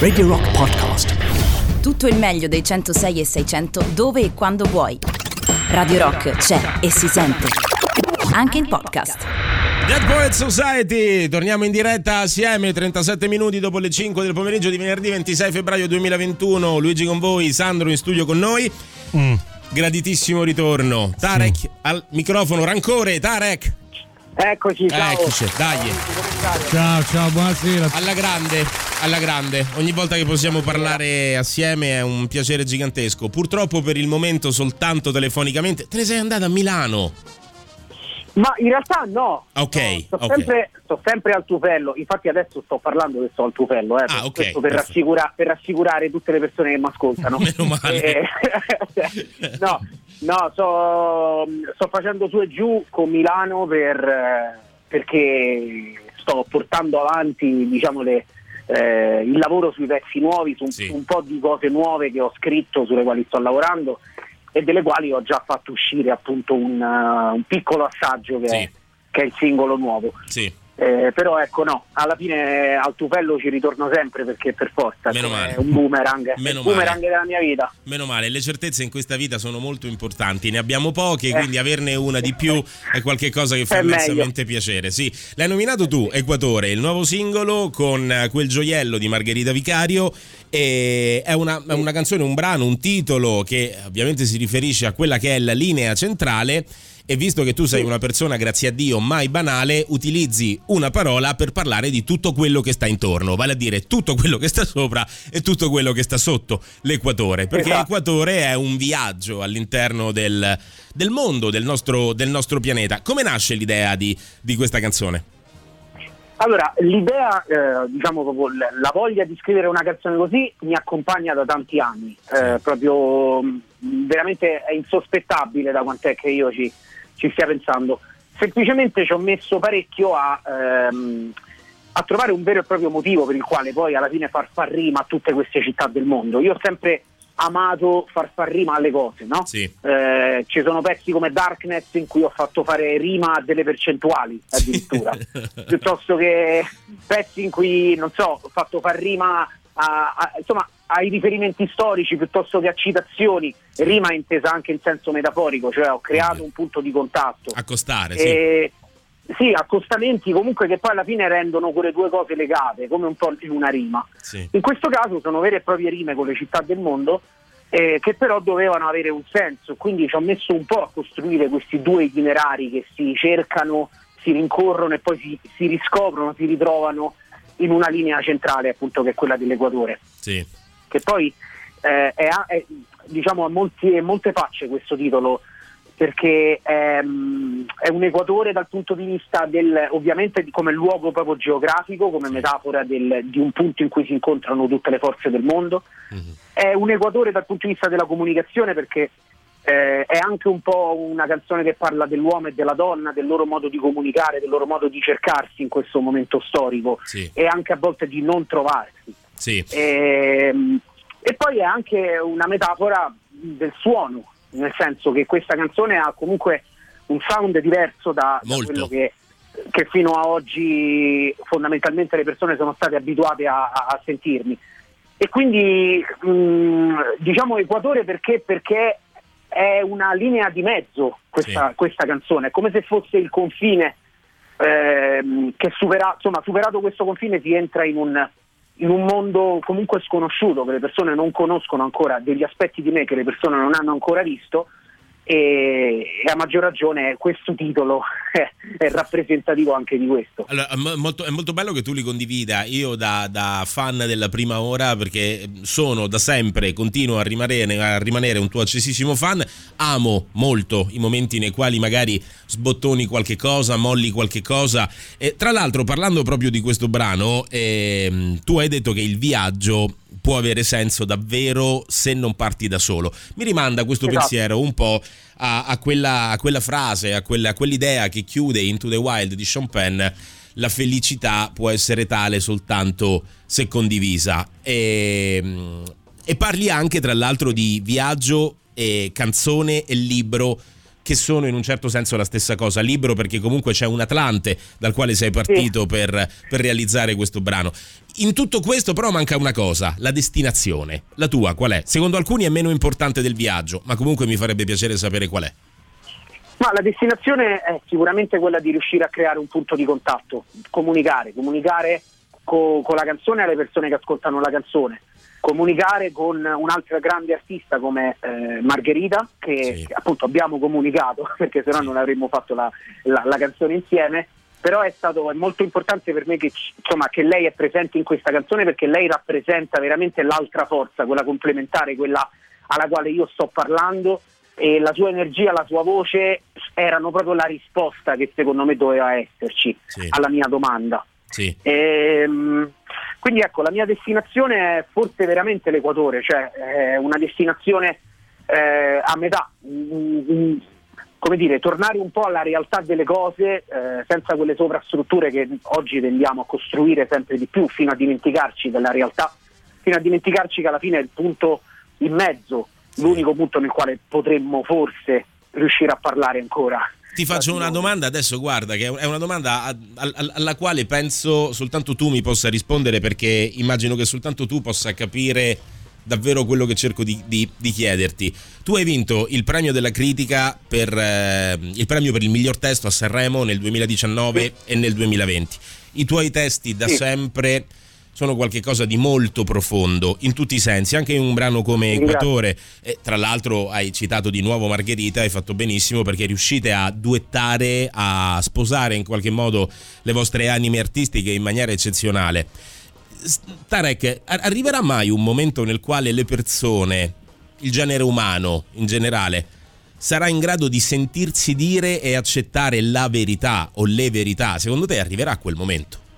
Radio Rock Podcast. Tutto il meglio dei 106 e 600 dove e quando vuoi. Radio Rock c'è e si sente. Anche in podcast. Dead Poet Society, torniamo in diretta assieme 37 minuti dopo le 5 del pomeriggio di venerdì 26 febbraio 2021. Luigi con voi, Sandro in studio con noi. Mm. Graditissimo ritorno. Tarek sì. al microfono, rancore, Tarek. Eccoci, ciao. Eccoci, dai. Ciao, ciao, buonasera. Alla grande, alla grande. Ogni volta che possiamo parlare assieme è un piacere gigantesco. Purtroppo per il momento soltanto telefonicamente. Te ne sei andata a Milano. Ma in realtà no. Ok. No, sto, okay. Sempre, sto, Sempre, al tufello. Infatti adesso sto parlando che sto al tufello. Eh, ah, okay, per, rassicura, per, rassicurare tutte le persone che mi ascoltano. Meno male. Eh, no, no sto, sto, facendo su e giù con Milano per, perché sto portando avanti diciamo, le, eh, il lavoro sui pezzi nuovi, su, Sì. su un po' di cose nuove che ho scritto, sulle quali sto lavorando e delle quali ho già fatto uscire appunto un, uh, un piccolo assaggio che, Sì. è, che è il singolo nuovo. Sì. Eh, però ecco no, alla fine al tupello ci ritorno sempre perché per forza Meno cioè, male. è un boomerang, Meno boomerang della mia vita. Meno male, le certezze in questa vita sono molto importanti, ne abbiamo poche, Eh. quindi averne una di più è qualcosa che fa immensamente piacere. Sì, l'hai nominato tu, Equatore, il nuovo singolo con eh, quel gioiello di Margherita Vicario. E è una, è una canzone, un brano, un titolo che ovviamente si riferisce a quella che è la linea centrale. E visto che tu sei una persona, grazie a Dio, mai banale, utilizzi una parola per parlare di tutto quello che sta intorno, vale a dire tutto quello che sta sopra e tutto quello che sta sotto l'equatore. Perché Esatto. l'equatore è un viaggio all'interno del, del mondo, del nostro, del nostro pianeta. Come nasce l'idea di, di questa canzone? Allora, l'idea, eh, diciamo proprio la voglia di scrivere una canzone così mi accompagna da tanti anni, Eh, proprio mh, veramente è insospettabile da quant'è che io ci, ci stia pensando. Semplicemente ci ho messo parecchio a, ehm, a trovare un vero e proprio motivo per il quale poi alla fine far far rima a tutte queste città del mondo. Io ho sempre amato far far rima alle cose, no? Sì. Eh, ci sono pezzi come Darkness in cui ho fatto fare rima a delle percentuali addirittura piuttosto che pezzi in cui non so ho fatto far rima a, a- insomma ai riferimenti storici piuttosto che a citazioni rima intesa anche in senso metaforico cioè ho creato un punto di contatto Accostare, sì. e, sì, accostamenti comunque che poi alla fine rendono quelle due cose legate come un po' in una rima sì. in questo caso sono vere e proprie rime con le città del mondo eh, che però dovevano avere un senso, quindi ci ho messo un po' a costruire questi due itinerari che si cercano, si rincorrono e poi si, si riscoprono, si ritrovano in una linea centrale appunto che è quella dell'Equatore, sì. che poi eh, è, è, diciamo, ha molti- molte facce questo titolo perché ehm, è un equatore dal punto di vista del, ovviamente come luogo proprio geografico, come metafora del- di un punto in cui si incontrano tutte le forze del mondo, Mhm. è un equatore dal punto di vista della comunicazione perché eh, è anche un po' una canzone che parla dell'uomo e della donna, del loro modo di comunicare, del loro modo di cercarsi in questo momento storico Sì. e anche a volte di non trovarsi. Sì. Ehm, E, poi è anche una metafora del suono, nel senso che questa canzone ha comunque un sound diverso da, da quello che, che fino a oggi fondamentalmente le persone sono state abituate a, a- a sentirmi. E quindi mh, diciamo Equatore perché? Perché è una linea di mezzo questa, Sì. questa canzone, è come se fosse il confine ehm, che supera, insomma, superato questo confine si entra in un, in un mondo comunque sconosciuto, che le persone non conoscono ancora, degli aspetti di me che le persone non hanno ancora visto e, a maggior ragione questo titolo è, rappresentativo anche di questo. Allora, molto, è molto bello che tu li condivida. Io, da, da fan della prima ora, perché sono da sempre, continuo a rimanere, a rimanere un tuo accesissimo fan. Amo molto i momenti nei quali magari sbottoni qualche cosa, molli qualche cosa. E, tra l'altro, parlando proprio di questo brano, ehm, tu hai detto che il viaggio può avere senso davvero se non parti da solo. Mi rimanda questo Esatto. pensiero un po' a, a quella, a quella frase, a quella, a quell'idea che chiude Into the Wild di Sean Penn. La felicità può essere tale soltanto se condivisa. E, e parli anche, tra l'altro, di viaggio, e canzone e libro che sono in un certo senso la stessa cosa. Libero perché comunque c'è un Atlante dal quale sei partito sì. per, per realizzare questo brano. In tutto questo però manca una cosa, la destinazione. La tua qual è? Secondo alcuni è meno importante del viaggio, ma comunque mi farebbe piacere sapere qual è. Ma la destinazione è sicuramente quella di riuscire a creare un punto di contatto, comunicare, comunicare co- con la canzone alle persone che ascoltano la canzone, comunicare con un'altra grande artista come eh, Margherita, che, sì. appunto abbiamo comunicato, perché sennò non avremmo fatto la, la, la canzone insieme, però è stato è molto importante per me che, insomma, che, lei è presente in questa canzone perché lei rappresenta veramente l'altra forza, quella complementare, quella alla quale io sto parlando e la sua energia, la sua voce erano proprio la risposta che secondo me doveva esserci sì. alla mia domanda. Sì. E, ehm, quindi ecco, la mia destinazione è forse veramente l'Equatore, cioè è una destinazione eh, a metà. Mm, mm, come dire, tornare un po' alla realtà delle cose eh, senza quelle sovrastrutture che oggi tendiamo a costruire sempre di più fino a dimenticarci della realtà, fino a dimenticarci che alla fine è il punto in mezzo, l'unico punto nel quale potremmo forse riuscire a parlare ancora. Ti faccio una domanda adesso, guarda, che è una domanda alla quale penso soltanto tu mi possa rispondere perché immagino che soltanto tu possa capire davvero quello che cerco di, di, di chiederti. Tu hai vinto il premio della critica per eh, il premio per il miglior testo a Sanremo nel 2019 sì. e nel 2020. I tuoi testi da sì. sempre sono qualcosa di molto profondo in tutti i sensi, anche in un brano come Equatore. E, tra l'altro hai citato di nuovo Margherita, hai fatto benissimo perché riuscite a duettare, a sposare in qualche modo le vostre anime artistiche in maniera eccezionale. Tarek, arriverà mai un momento nel quale le persone, il genere umano in generale, sarà in grado di sentirsi dire e accettare la verità o le verità? Secondo te arriverà quel momento?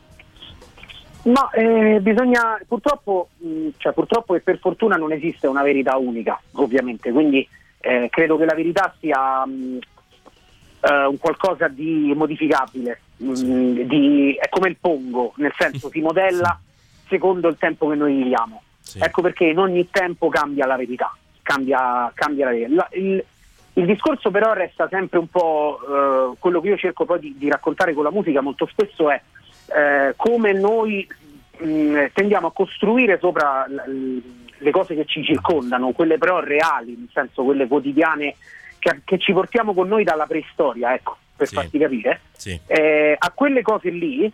Ma eh, bisogna, purtroppo, mh, cioè, purtroppo e per fortuna non esiste una verità unica, ovviamente, quindi eh, credo che la verità sia mh, uh, un qualcosa di modificabile, mh, di, è come il pongo, nel senso si modella secondo il tempo che noi viviamo. Sì. Ecco perché in ogni tempo cambia la verità, cambia, cambia la verità. La, il, il, discorso però resta sempre un po' uh, quello che io cerco poi di, di raccontare con la musica molto spesso è eh, come noi mh, mm, tendiamo a costruire sopra l- le cose che ci circondano, quelle però reali, nel senso quelle quotidiane che, che ci portiamo con noi dalla preistoria, ecco, per sì. farti capire. Sì. Eh, a quelle cose lì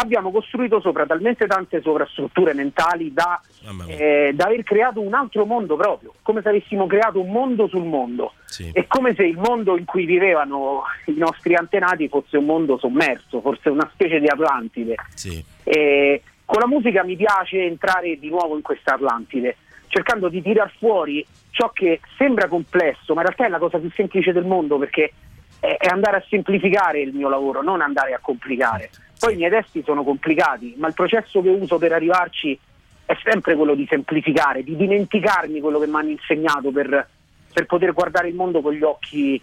abbiamo costruito sopra talmente tante sovrastrutture mentali da, eh, da, aver creato un altro mondo proprio, come se avessimo creato un mondo sul mondo. Sì. È come se il mondo in cui vivevano i nostri antenati fosse un mondo sommerso, forse una specie di Atlantide. Sì. E con la musica mi piace entrare di nuovo in questa Atlantide, cercando di tirar fuori ciò che sembra complesso, ma in realtà è la cosa più semplice del mondo perché è andare a semplificare il mio lavoro, non andare a complicare. Poi i miei testi sono complicati, ma il processo che uso per arrivarci è sempre quello di semplificare, di dimenticarmi quello che mi hanno insegnato per, per poter guardare il mondo con gli occhi,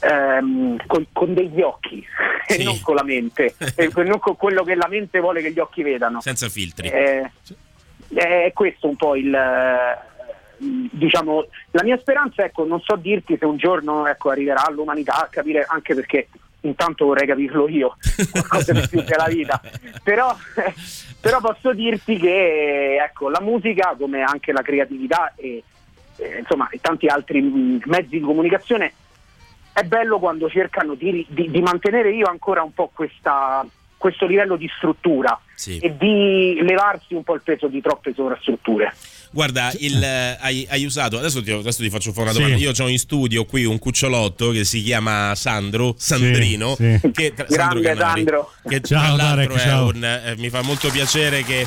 ehm, con, con, degli occhi sì. e non con la mente, e non con quello che la mente vuole che gli occhi vedano. Senza filtri. Eh, è questo un po' il diciamo, la mia speranza, ecco, non so dirti se un giorno ecco, arriverà l'umanità a capire, anche perché intanto vorrei capirlo io, qualcosa di più della vita, però, però, posso dirti che ecco, la musica, come anche la creatività e, e insomma, e tanti altri mezzi di comunicazione, è bello quando cercano di, di, di mantenere io ancora un po' questa, questo livello di struttura sì. e di levarsi un po' il peso di troppe sovrastrutture. Guarda, il, eh, hai, hai, usato, adesso ti, adesso ti faccio fare una domanda. Sì. Io ho in studio qui un cucciolotto che si chiama Sandro, Sandrino, sì, sì. Che, tra, Sandro Canali, Sandro. che ciao, tra l'altro Darek, ciao. Un, eh, mi fa molto piacere che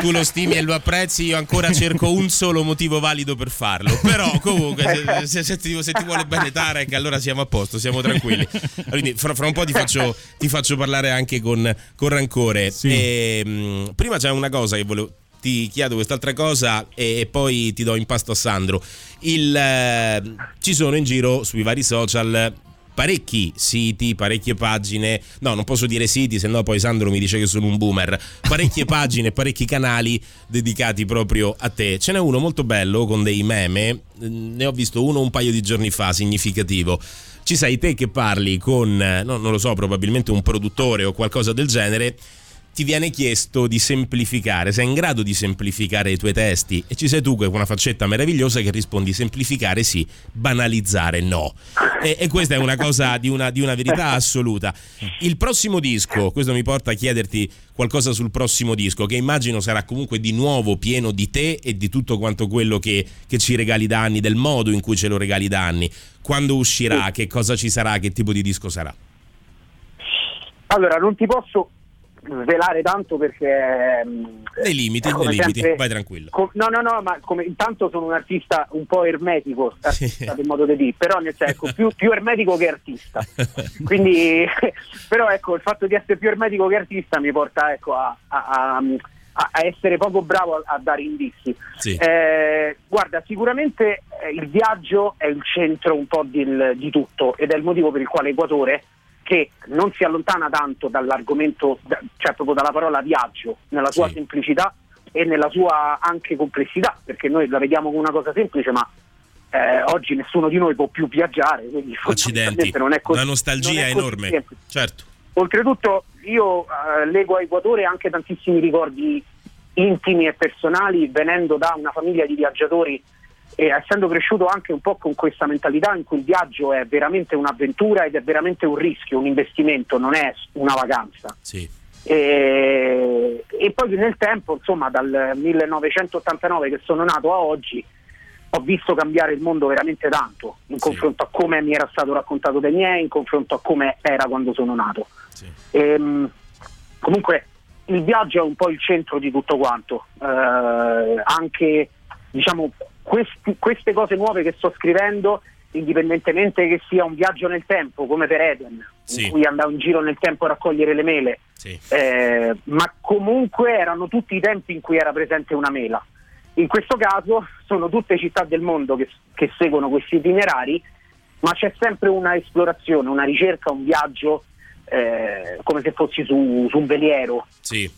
tu lo stimi e lo apprezzi, io ancora cerco un solo motivo valido per farlo. Però comunque, se, se, se, ti, se ti, vuole bene Tarek, allora siamo a posto, siamo tranquilli. Quindi fra, fra un po' ti faccio, ti faccio, parlare anche con, con rancore. Sì. E, ehm, mh, prima c'è una cosa che volevo ti chiedo quest'altra cosa e, poi ti do in pasto a Sandro. Il, eh, ci sono in giro sui vari social parecchi siti, parecchie pagine, no non posso dire siti se no poi Sandro mi dice che sono un boomer, parecchie pagine, parecchi canali dedicati proprio a te. Ce n'è uno molto bello con dei meme, ne ho visto uno un paio di giorni fa, significativo ci sei te che parli con, no, non lo so, probabilmente un produttore o qualcosa del genere ti viene chiesto di semplificare, sei in grado di semplificare i tuoi testi e ci sei tu con una faccetta meravigliosa che rispondi semplificare sì, banalizzare no. E, e questa è una cosa di una, di una, verità assoluta. Il prossimo disco, questo mi porta a chiederti qualcosa sul prossimo disco, che immagino sarà comunque di nuovo pieno di te e di tutto quanto quello che, che ci regali da anni, del modo in cui ce lo regali da anni. Quando uscirà, che cosa ci sarà, che tipo di disco sarà? Allora, non ti posso svelare tanto perché... Mm, nei limiti, nei limiti, sempre, vai tranquillo. Com- no, no, no, ma come, intanto sono un artista un po' ermetico, sì. in modo di dire, però nel senso, più, più ermetico che artista. Quindi, però ecco, il fatto di essere più ermetico che artista mi porta ecco, a, a, a, a essere poco bravo a, dare indizi. Sì. Eh, guarda, sicuramente eh, il viaggio è il centro un po' di, di tutto ed è il motivo per il quale Equatore che non si allontana tanto dall'argomento, cioè proprio dalla parola viaggio, nella sua sì. semplicità e nella sua anche complessità, perché noi la vediamo come una cosa semplice, ma eh, oggi nessuno di noi può più viaggiare. Accidenti, non è così, una nostalgia è enorme. Certo. Oltretutto io eh, leggo a Equatore anche tantissimi ricordi intimi e personali venendo da una famiglia di viaggiatori e essendo cresciuto anche un po' con questa mentalità in cui il viaggio è veramente un'avventura ed è veramente un rischio, un investimento, non è una vacanza. Sì. E, e, poi nel tempo, insomma, dal 1989 che sono nato a oggi, ho visto cambiare il mondo veramente tanto in sì. confronto a come mi era stato raccontato dai miei, in confronto a come era quando sono nato. Sì. E, ehm, comunque il viaggio è un po' il centro di tutto quanto, eh, anche diciamo questi, queste cose nuove che sto scrivendo, indipendentemente che sia un viaggio nel tempo, come per Eden, sì. in cui andavo in giro nel tempo a raccogliere le mele, sì. eh, ma comunque erano tutti i tempi in cui era presente una mela. In questo caso sono tutte città del mondo che, che seguono questi itinerari, ma c'è sempre una esplorazione, una ricerca, un viaggio eh, come se fossi su, su un veliero sì.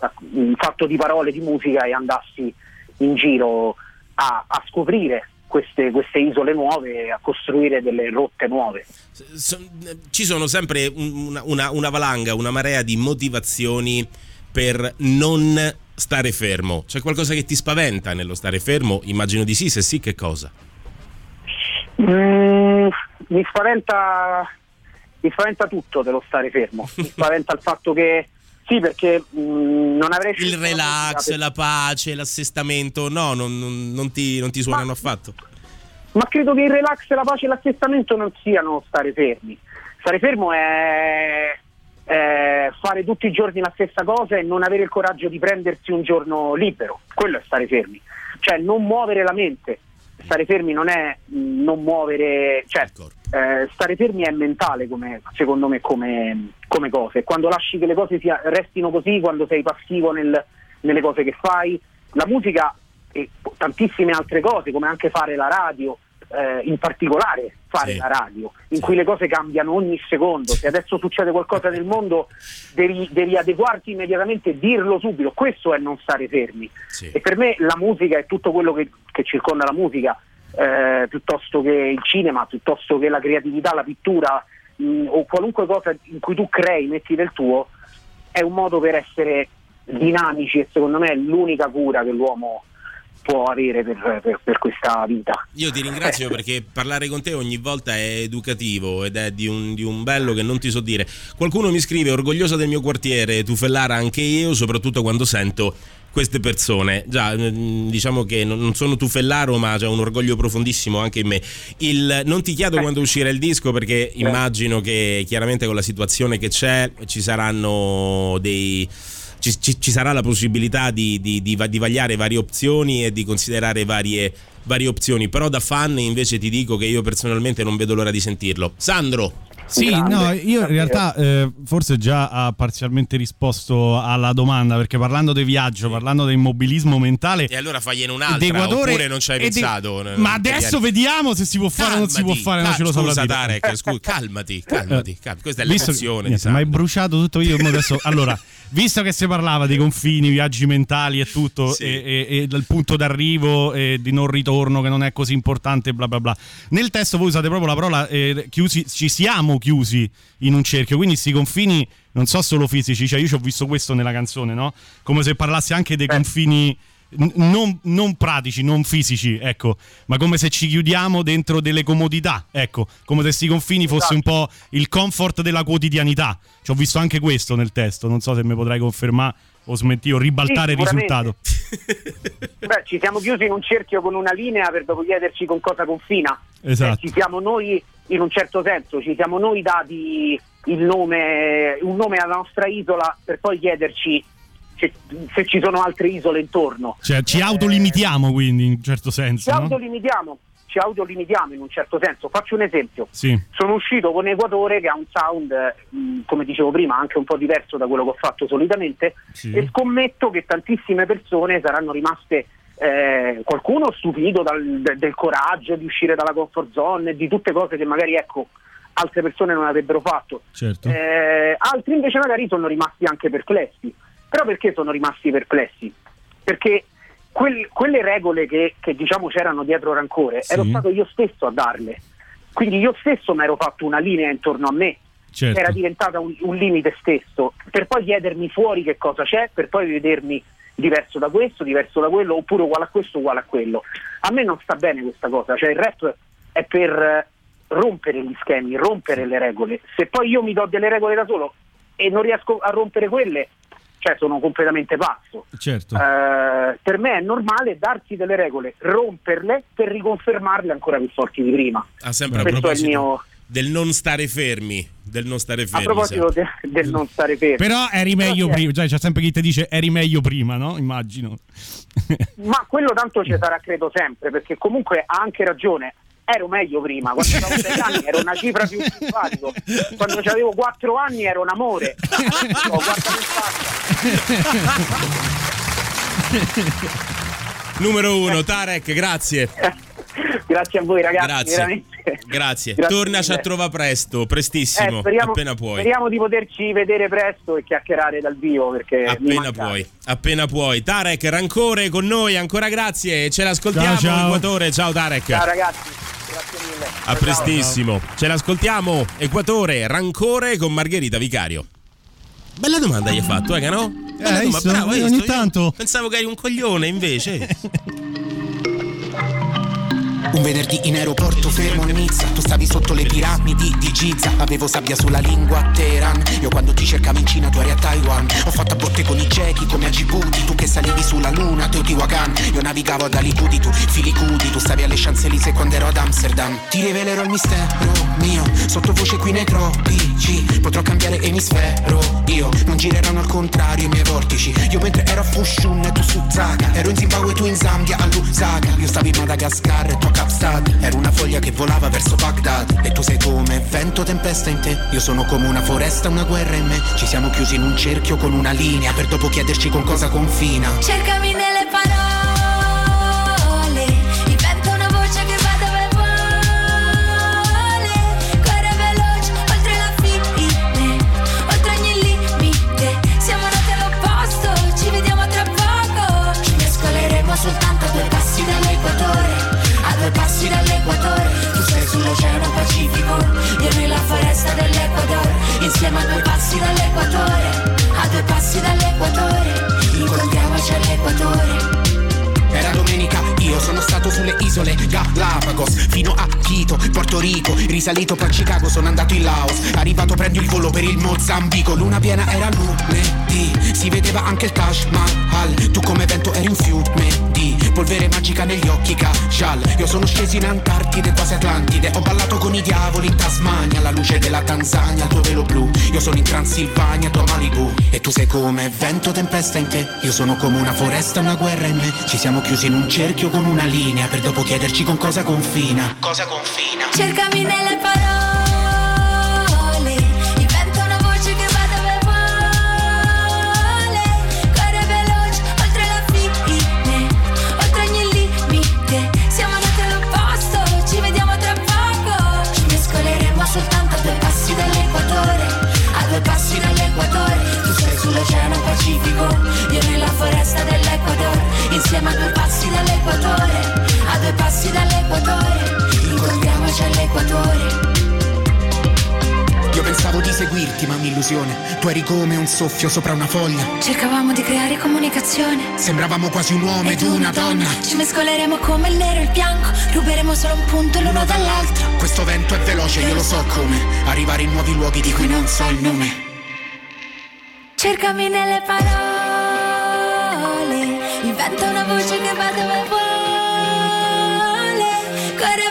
fatto di parole, di musica e andassi in giro a, a scoprire queste, queste, isole nuove, a costruire delle rotte nuove. Ci sono sempre una, una, una valanga, una marea di motivazioni per non stare fermo. C'è qualcosa che ti spaventa nello stare fermo? Immagino di sì, se sì, che cosa? Mm, mi, spaventa, mi spaventa tutto dello stare fermo. mi spaventa il fatto che sì, perché mh, mm, non avrei Il relax, la, la pace, l'assestamento, no, non, non, non, ti, non ti, suonano ma, affatto. Ma credo che il relax, la pace e l'assestamento non siano stare fermi. Stare fermo è, è fare tutti i giorni la stessa cosa e non avere il coraggio di prendersi un giorno libero. Quello è stare fermi. Cioè non muovere la mente. Stare fermi non è non muovere, cioè eh, stare fermi è mentale come, secondo me come, come cosa e quando lasci che le cose sia, restino così, quando sei passivo nel, nelle cose che fai, la musica e tantissime altre cose come anche fare la radio, eh, in particolare fare sì. la radio, in cui le cose cambiano ogni secondo, se adesso succede qualcosa nel mondo devi, devi adeguarti immediatamente e dirlo subito, questo è non stare fermi sì. e per me la musica e tutto quello che, che circonda la musica eh, piuttosto che il cinema, piuttosto che la creatività, la pittura mh, mm, o qualunque cosa in cui tu crei, metti del tuo, è un modo per essere dinamici e secondo me è l'unica cura che l'uomo può avere per, per, per, questa vita. Io ti ringrazio perché parlare con te ogni volta è educativo ed è di un, di un, bello che non ti so dire. Qualcuno mi scrive orgogliosa del mio quartiere, Tufellara anche io, soprattutto quando sento queste persone. Già, mm, diciamo che non sono tufellaro, ma c'è un orgoglio profondissimo anche in me. Il, non ti chiedo quando uscirà il disco, perché immagino che chiaramente con la situazione che c'è ci saranno dei. Ci, ci, ci sarà la possibilità di, di, di, di, vagliare varie opzioni e di considerare varie, varie opzioni. Però da fan invece ti dico che io personalmente non vedo l'ora di sentirlo. Sandro, Sì, grande, no, io in realtà eh, forse già ha parzialmente risposto alla domanda perché parlando di viaggio, parlando di immobilismo mentale E allora fagliene un'altra oppure non ci hai pensato. De... Ma adesso vediamo se si può fare o non si può fare, non ce lo so Scusa Tarek, scusa, calmati, calmati, calmati, questa è l'emozione. Ma hai bruciato tutto io adesso. allora, visto che si parlava di confini, viaggi mentali e tutto sì. e, e, e del punto d'arrivo e di non ritorno che non è così importante bla bla bla. Nel testo voi usate proprio la parola eh, chiusi, ci siamo chiusi in un cerchio, quindi questi confini non so solo fisici, cioè io ci ho visto questo nella canzone, no? Come se parlassi anche dei confini non, non, pratici, non fisici, ecco, ma come se ci chiudiamo dentro delle comodità, ecco, come se questi confini fosse un po' il comfort della quotidianità. Ci ho visto anche questo nel testo, non so se mi potrai confermare o smetti o ribaltare sì, il risultato. Beh, ci siamo chiusi in un cerchio con una linea per dopo chiederci con cosa confina. Esatto. Eh, ci siamo noi in un certo senso, ci siamo noi dati nome, un nome alla nostra isola per poi chiederci se, se, ci sono altre isole intorno. Cioè ci autolimitiamo quindi in un certo senso. Ci no? autolimitiamo, ci autolimitiamo in un certo senso. Faccio un esempio. Sì. Sono uscito con Equatore che ha un sound, mh, come dicevo prima, anche un po' diverso da quello che ho fatto solitamente sì. e scommetto che tantissime persone saranno rimaste eh, qualcuno stupito dal, del coraggio di uscire dalla comfort zone di tutte cose che magari ecco altre persone non avrebbero fatto. Certo. Eh, altri invece magari sono rimasti anche perplessi. Però perché sono rimasti perplessi? Perché quel, quelle regole che, che, diciamo c'erano dietro rancore sì. ero stato io stesso a darle. Quindi io stesso mi ero fatto una linea intorno a me, certo. era diventata un, un limite stesso, per poi chiedermi fuori che cosa c'è, per poi vedermi diverso da questo, diverso da quello, oppure uguale a questo, uguale a quello. A me non sta bene questa cosa, cioè il rap è per rompere gli schemi, rompere le regole. Se poi io mi do delle regole da solo e non riesco a rompere quelle, cioè sono completamente pazzo. Certo. Eh, per me è normale darsi delle regole, romperle per riconfermarle ancora più forti di prima. Ah, sempre Questo è il mio del non stare fermi. Del non stare fermi. A proposito de, del non stare fermi. Però eri meglio Però prima, cioè, c'è sempre chi ti dice eri meglio prima, no? Immagino. Ma quello tanto ci sarà, credo sempre, perché comunque ha anche ragione. Ero meglio prima, quando avevo 6 anni ero una cifra più simpatico, quando avevo 4 anni ero un amore. Oh, guarda Numero uno, Tarek, grazie. Grazie a voi ragazzi, Grazie. veramente. Grazie. Grazie Tornaci a trova presto, prestissimo, eh, speriamo, appena puoi. Speriamo di poterci vedere presto e chiacchierare dal vivo perché appena puoi. Appena puoi. Tarek, rancore con noi, ancora grazie. Ce l'ascoltiamo ciao, ciao. Equatore. Ciao Tarek. Ciao ragazzi. Grazie mille. A ciao, prestissimo. Ce l'ascoltiamo. Equatore, rancore con Margherita Vicario. Bella domanda gli hai fatto, eh, no? Bella eh, domanda. Bravo, ogni tanto. Pensavo che eri un coglione, invece. Un venerdì in aeroporto fermo a Nizza. Tu stavi sotto le piramidi di Giza. Avevo sabbia sulla lingua Teheran. Io quando ti cercavo in Cina tu eri a Taiwan. Ho fatto a botte con i ciechi come a Djibouti. Tu che salivi sulla luna Teotihuacan Io navigavo ad Alipudi tu filicudi Tu stavi alle Champs-Élysées quando ero ad Amsterdam. Ti rivelerò il mistero mio Sottovoce qui nei tropici Potrò cambiare emisfero Io non gireranno al contrario i miei vortici. Io mentre ero a Fushun e tu su Zaga Ero in Zimbabwe tu in Zambia a Lusaka. Io stavi in Madagascar e tu a Kapstad Ero una foglia che volava verso Baghdad. E tu sei come vento, tempesta in te Io sono come una foresta, una guerra in me. Ci siamo chiusi in un cerchio con una linea Per dopo chiederci con cosa confina. Cercami Risalito per Chicago, sono andato in Laos. Arrivato prendo il volo per il Mozambico. Luna piena era lunedì Si vedeva anche il Taj Mahal. Tu come vento eri un fiume di polvere magica negli occhi Kajal Io sono sceso in Antartide, quasi Atlantide. Ho ballato con i diavoli in Tasmania La luce della Tanzania, il tuo velo blu. Io sono in Transilvania, tua Malibu. E tu sei come vento, tempesta in te. Io sono come una foresta, una guerra in me. Ci siamo chiusi in un cerchio con una linea per dopo chiederci con cosa confina. Cosa confina? Cercami nelle parole dell'Equatore Tu sei sull'oceano Pacifico Io nella foresta dell'Equatore Insieme a due passi dall'Equatore A due passi dall'Equatore Incontriamoci all'Equatore io pensavo di seguirti, ma un'illusione. Tu eri come un soffio sopra una foglia. Cercavamo di creare comunicazione. Sembravamo quasi un uomo ed, ed una donna. donna. Ci mescoleremo come il nero e il bianco. Ruberemo solo un punto l'uno dall'altro. Questo vento è veloce, io, io lo so come. Arrivare in nuovi luoghi di cui non so il nome. Cercami nelle parole. Inventa una voce che va dove vuole. Corre